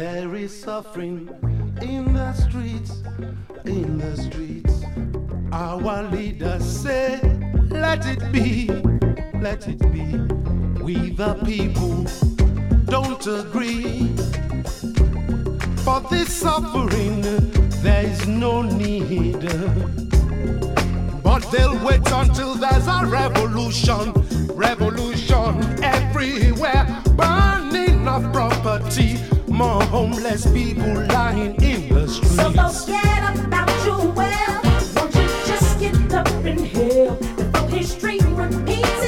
There is suffering in the streets, in the streets. Our leaders say, let it be, let it be. We the people don't agree. For this suffering, there is no need. But they'll wait until there's a revolution, revolution everywhere, burning of property more homeless people lying in the streets. So forget about your wealth. Won't you just get up and help before history repeats?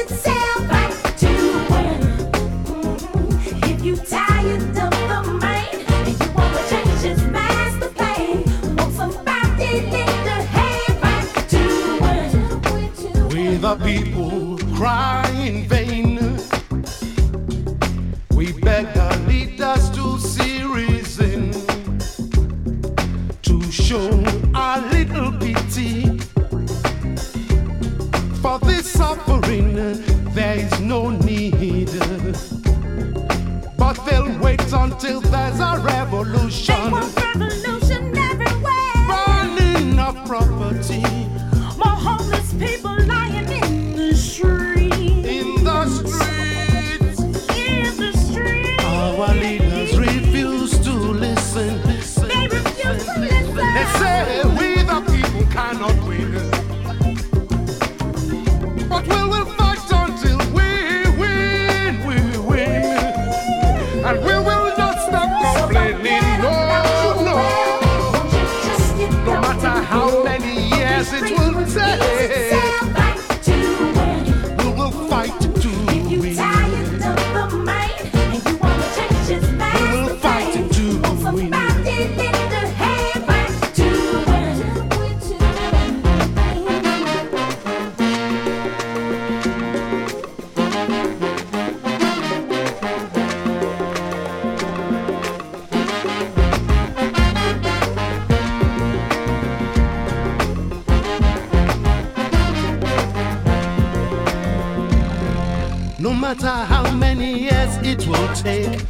matter how many years it will take.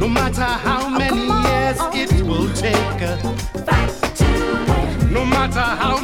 No matter how many years it will take. No matter how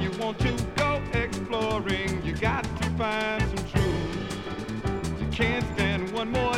you want to go exploring. You got to find some truth. You can't stand one more.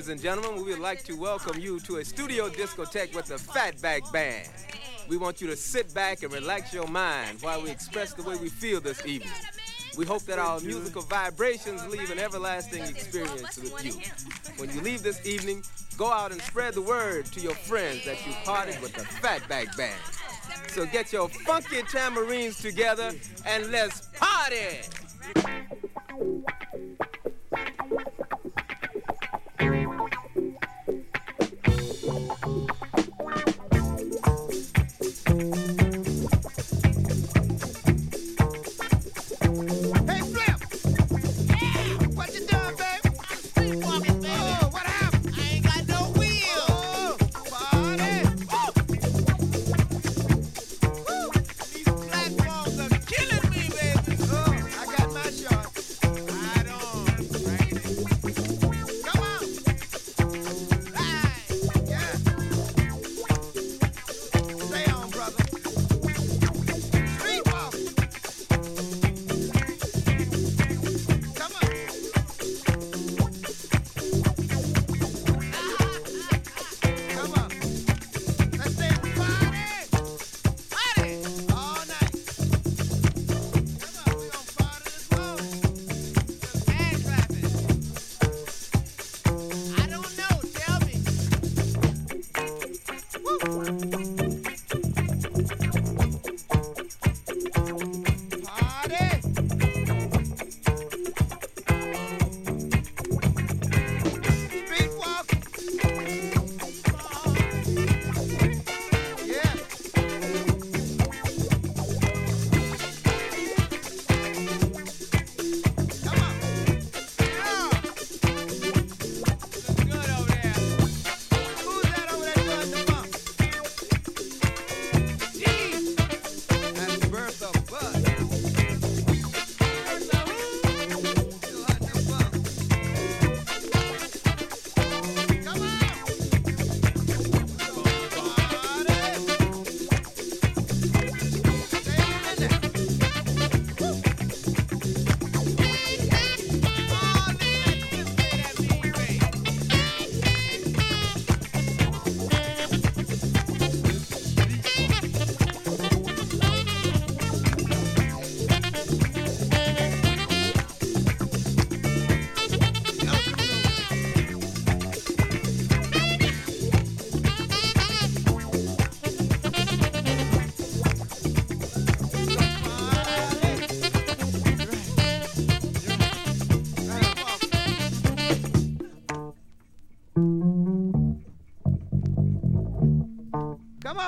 Ladies and gentlemen. We would like to welcome you to a studio discotheque with the Fatback Band. We want you to sit back and relax your mind while we express the way we feel this evening. We hope that our musical vibrations leave an everlasting experience with you. When you leave this evening, go out and spread the word to your friends that you parted with the Fatback Band. So get your funky tamarines together and let's party!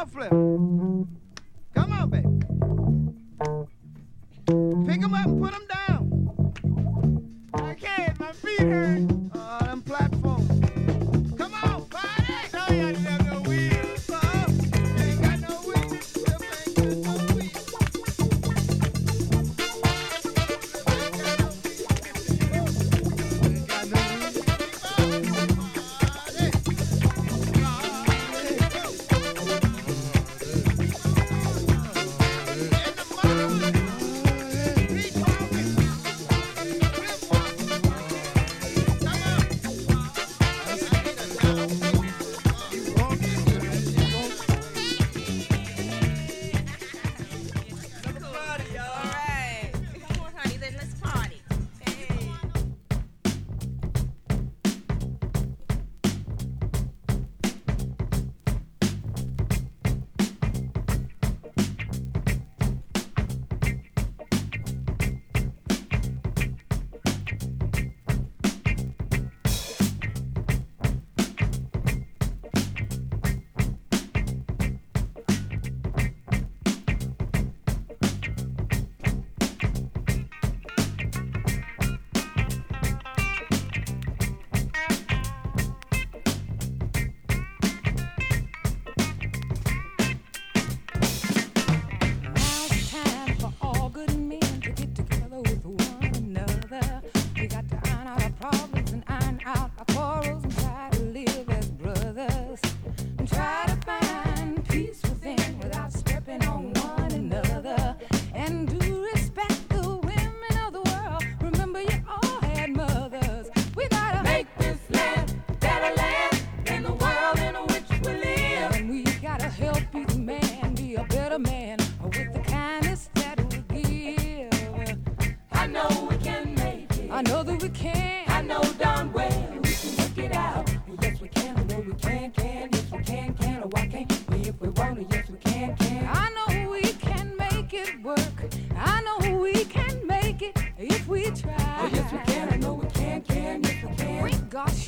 Come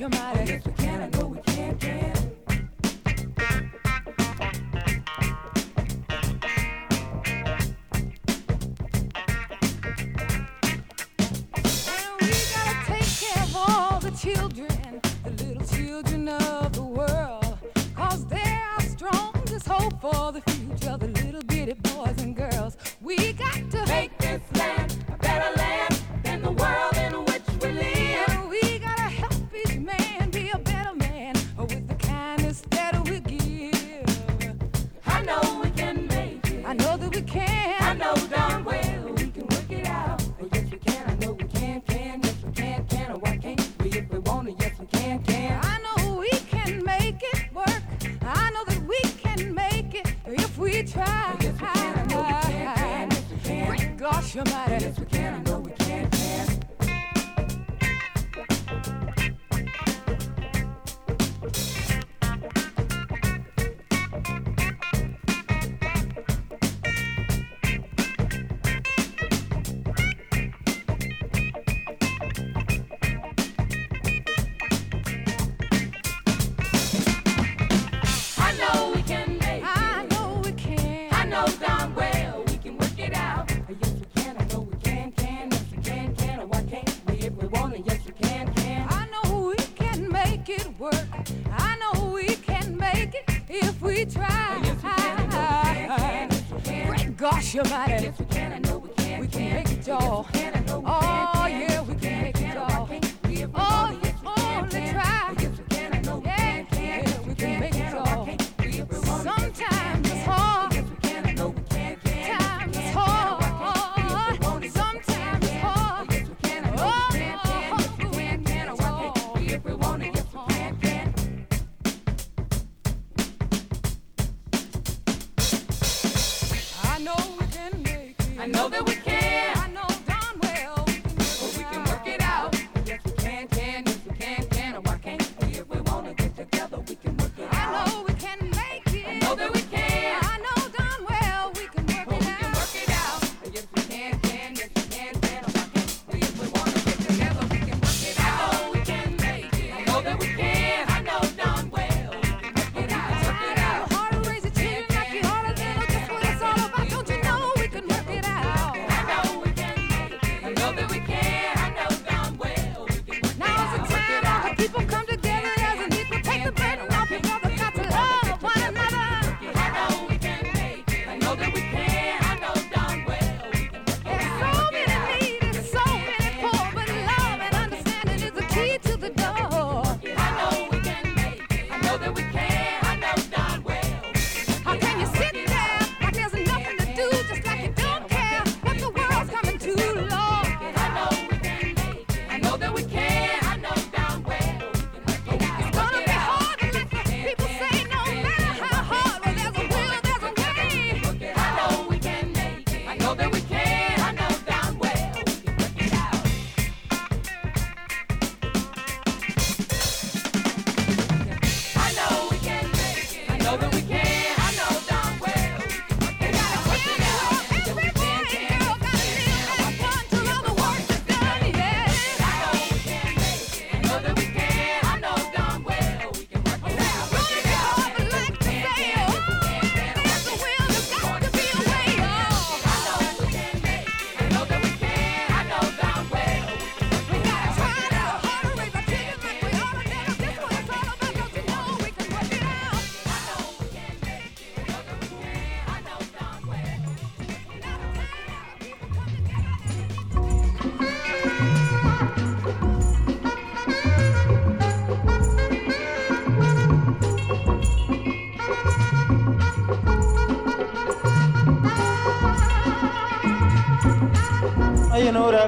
your mighty try. Yes, we can. I know we can. Yes, we can. Gosh, you're mighty. Yes, we can. I know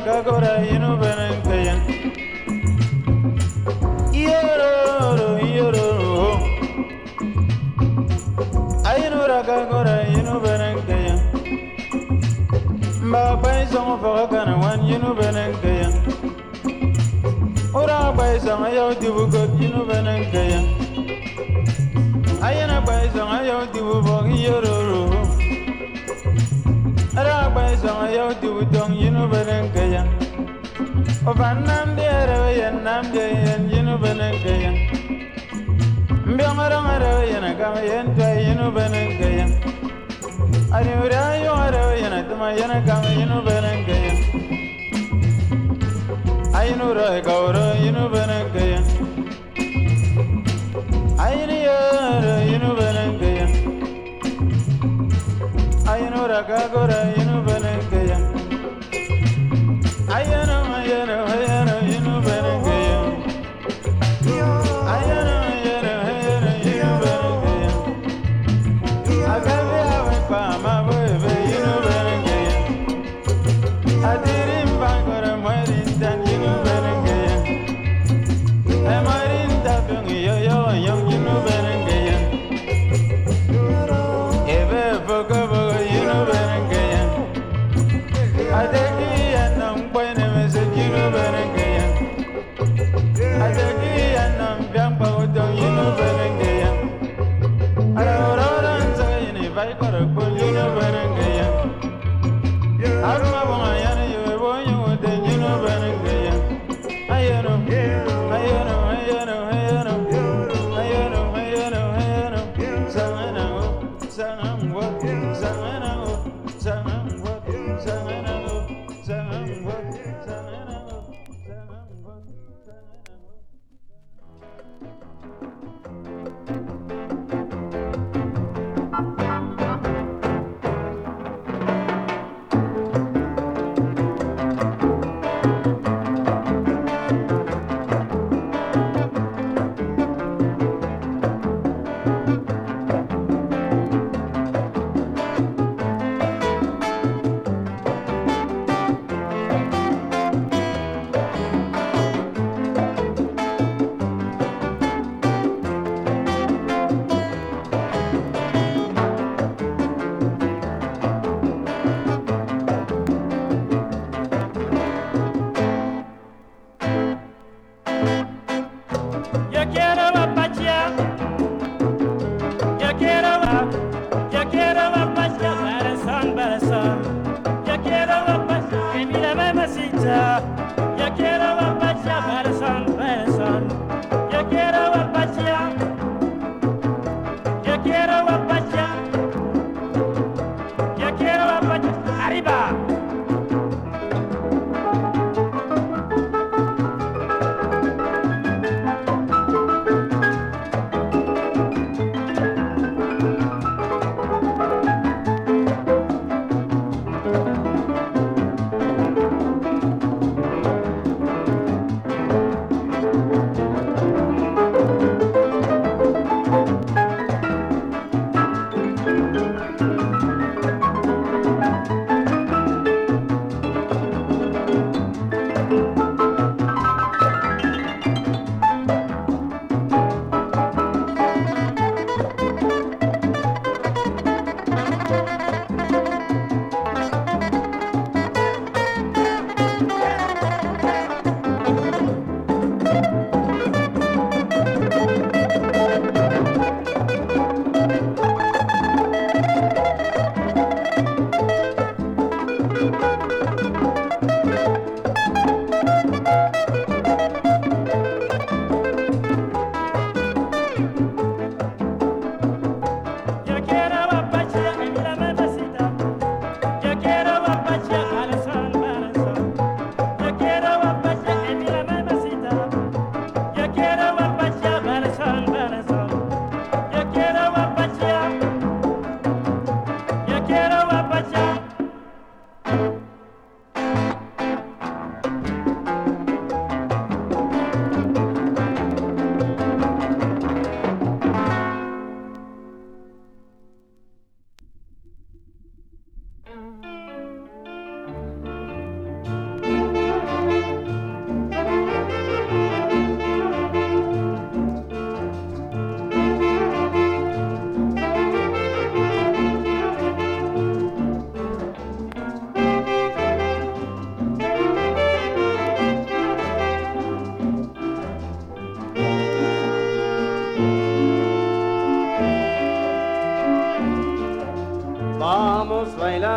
Kagoda, you know. agora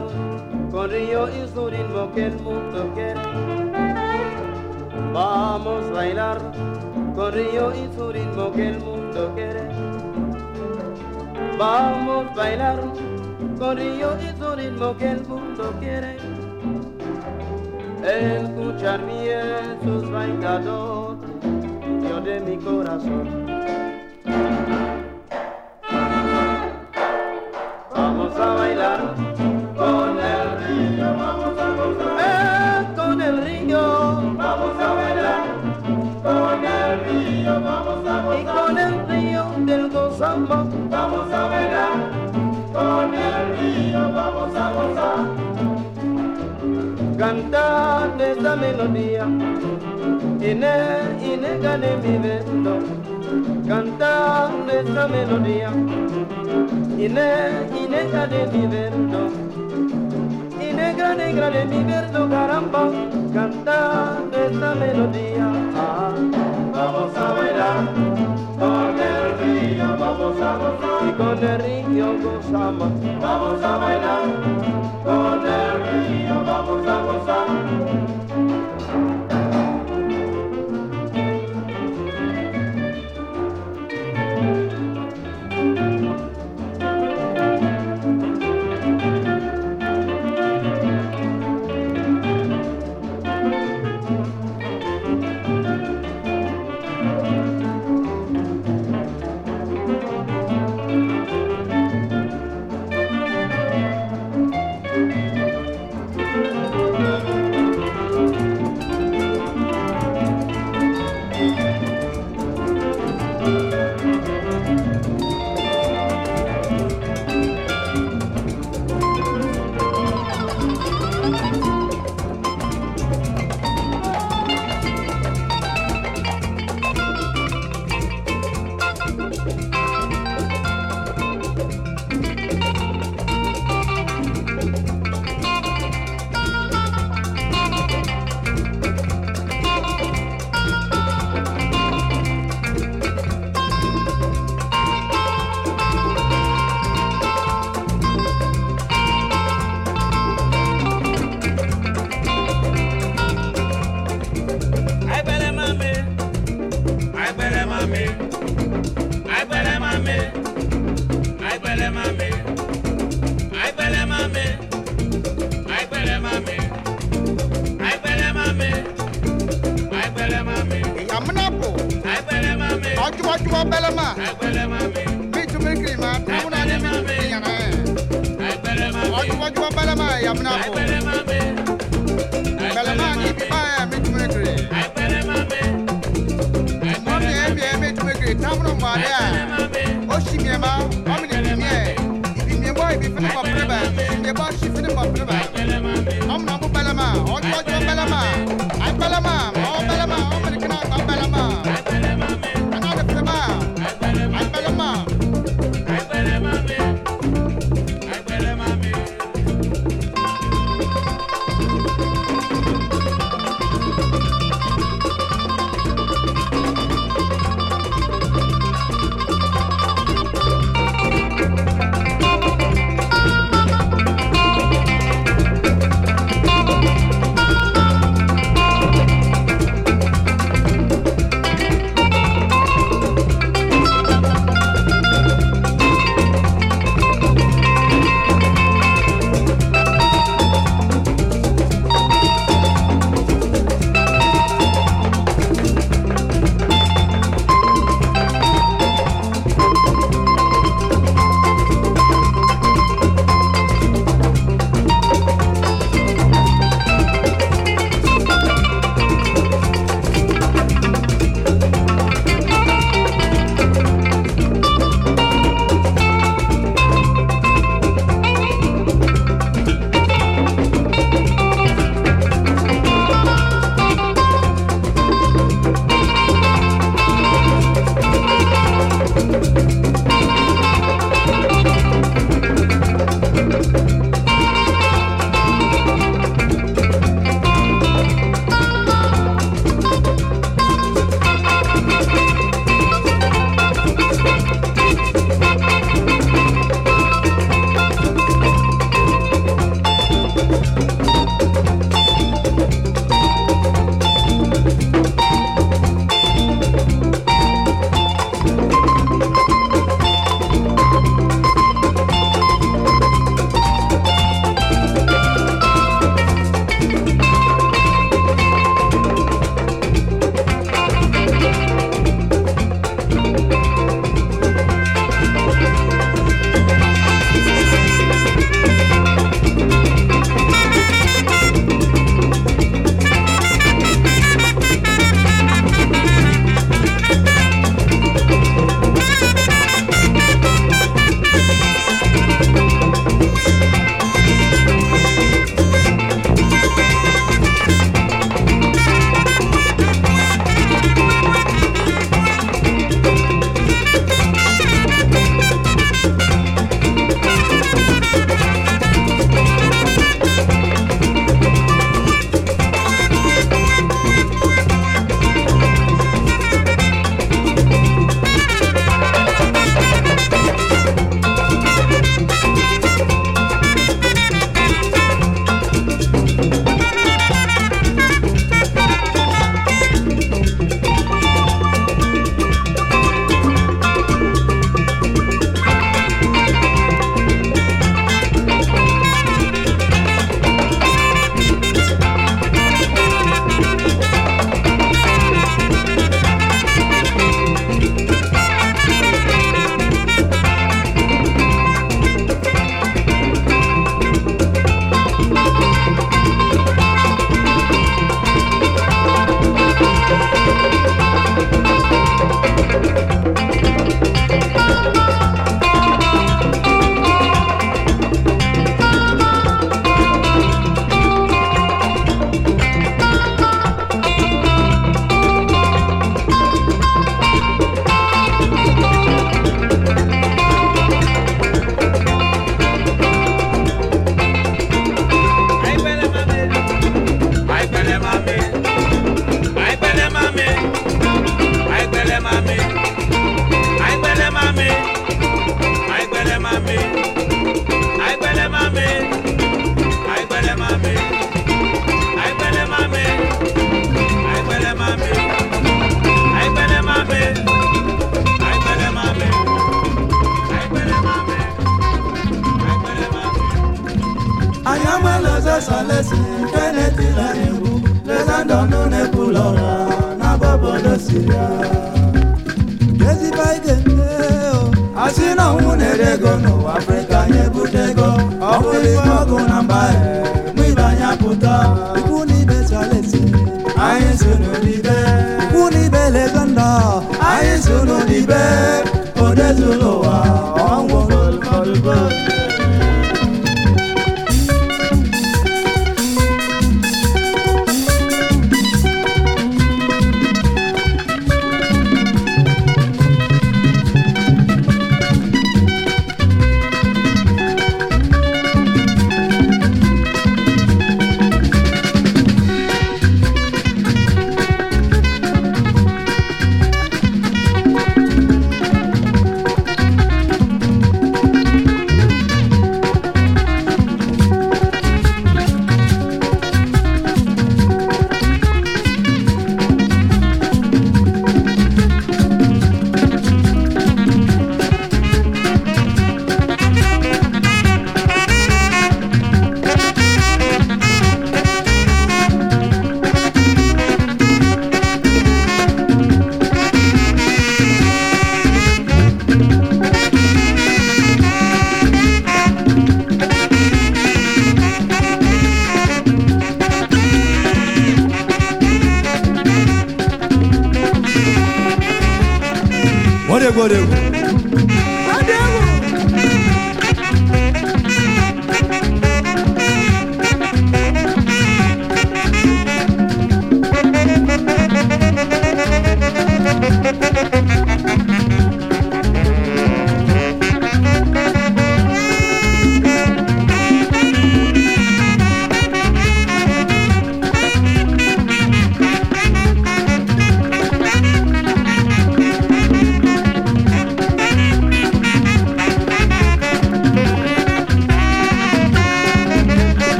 Con río y su ritmo que el mundo quiere. Vamos a bailar con río y su ritmo que el mundo quiere. Vamos a bailar con río y su ritmo que el mundo quiere. Escuchar bien sus bailadores, Dios de mi corazón. Esta melodía, Ine, Ine, gane mi vento. Cantar esta melodía. Ine, Ine, grande mi verdo. Ine, grande, grande mi verdo, caramba, cantando esta melodía. Vamos a bailar con el río, vamos a gozar. Y con el río gozamos. Vamos a bailar con el río, vamos a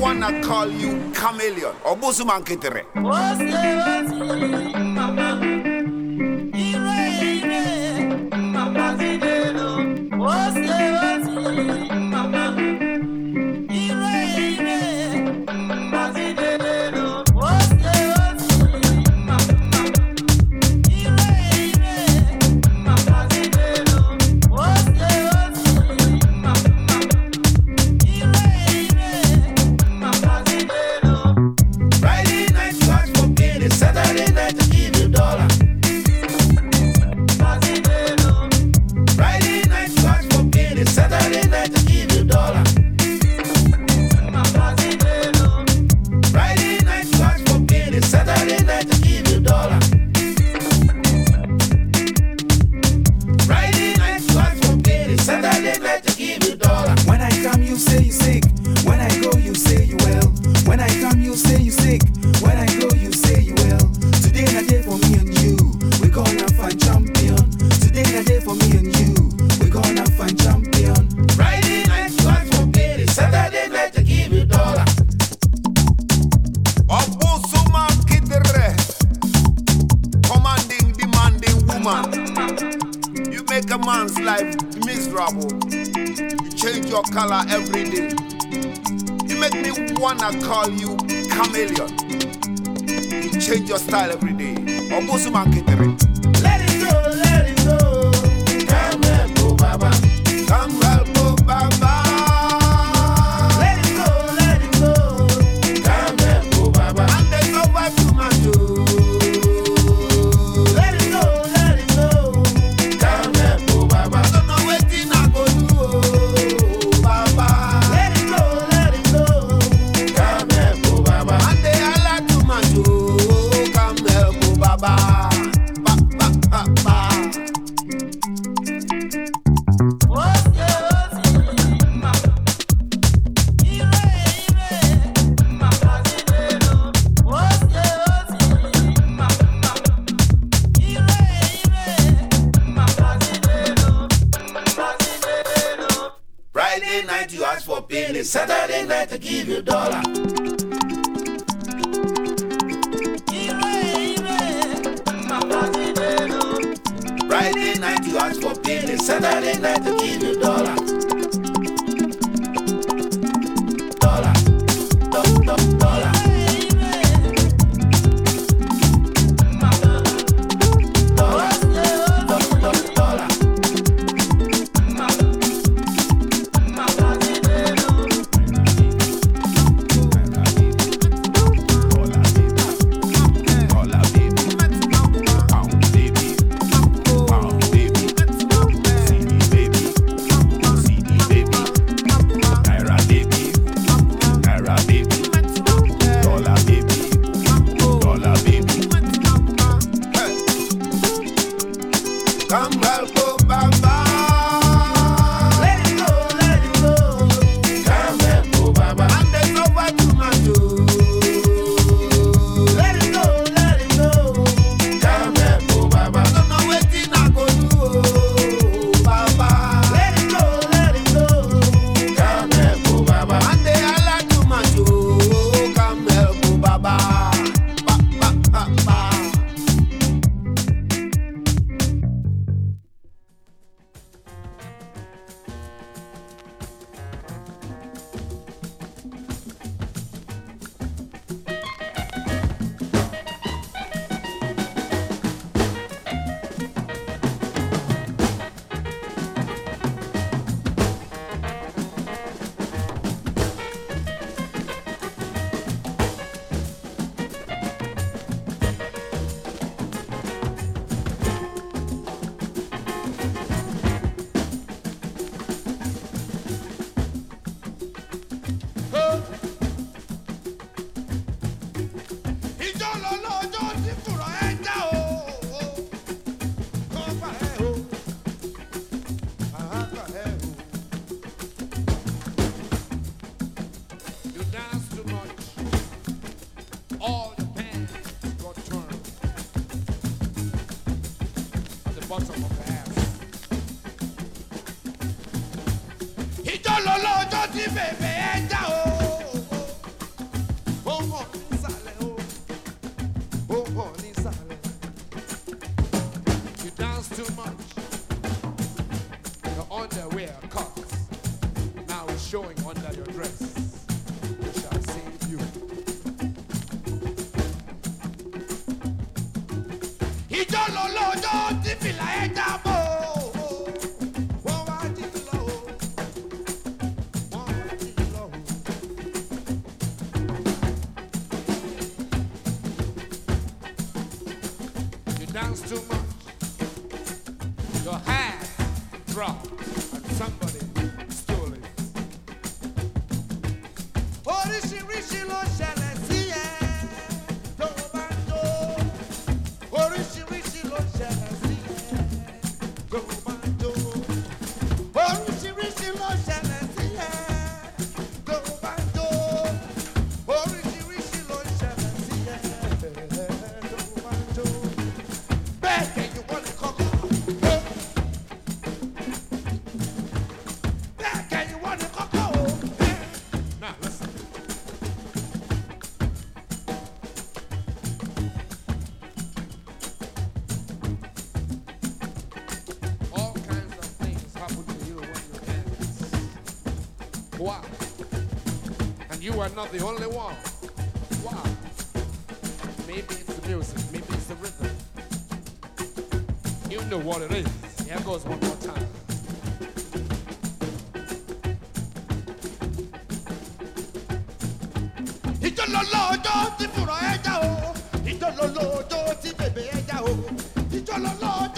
wanna call you chameleon. Obusu mankitere. Wow. And you are not the only one. Wow. Maybe it's the music, maybe it's the rhythm. You know what it is. Here goes one more time. ìjọlọlọ ọjọ́ ti fùrọ̀ ẹja o ìjọlọlọ ọjọ́ ti bèbè ẹja o ìjọlọlọ ọjọ́.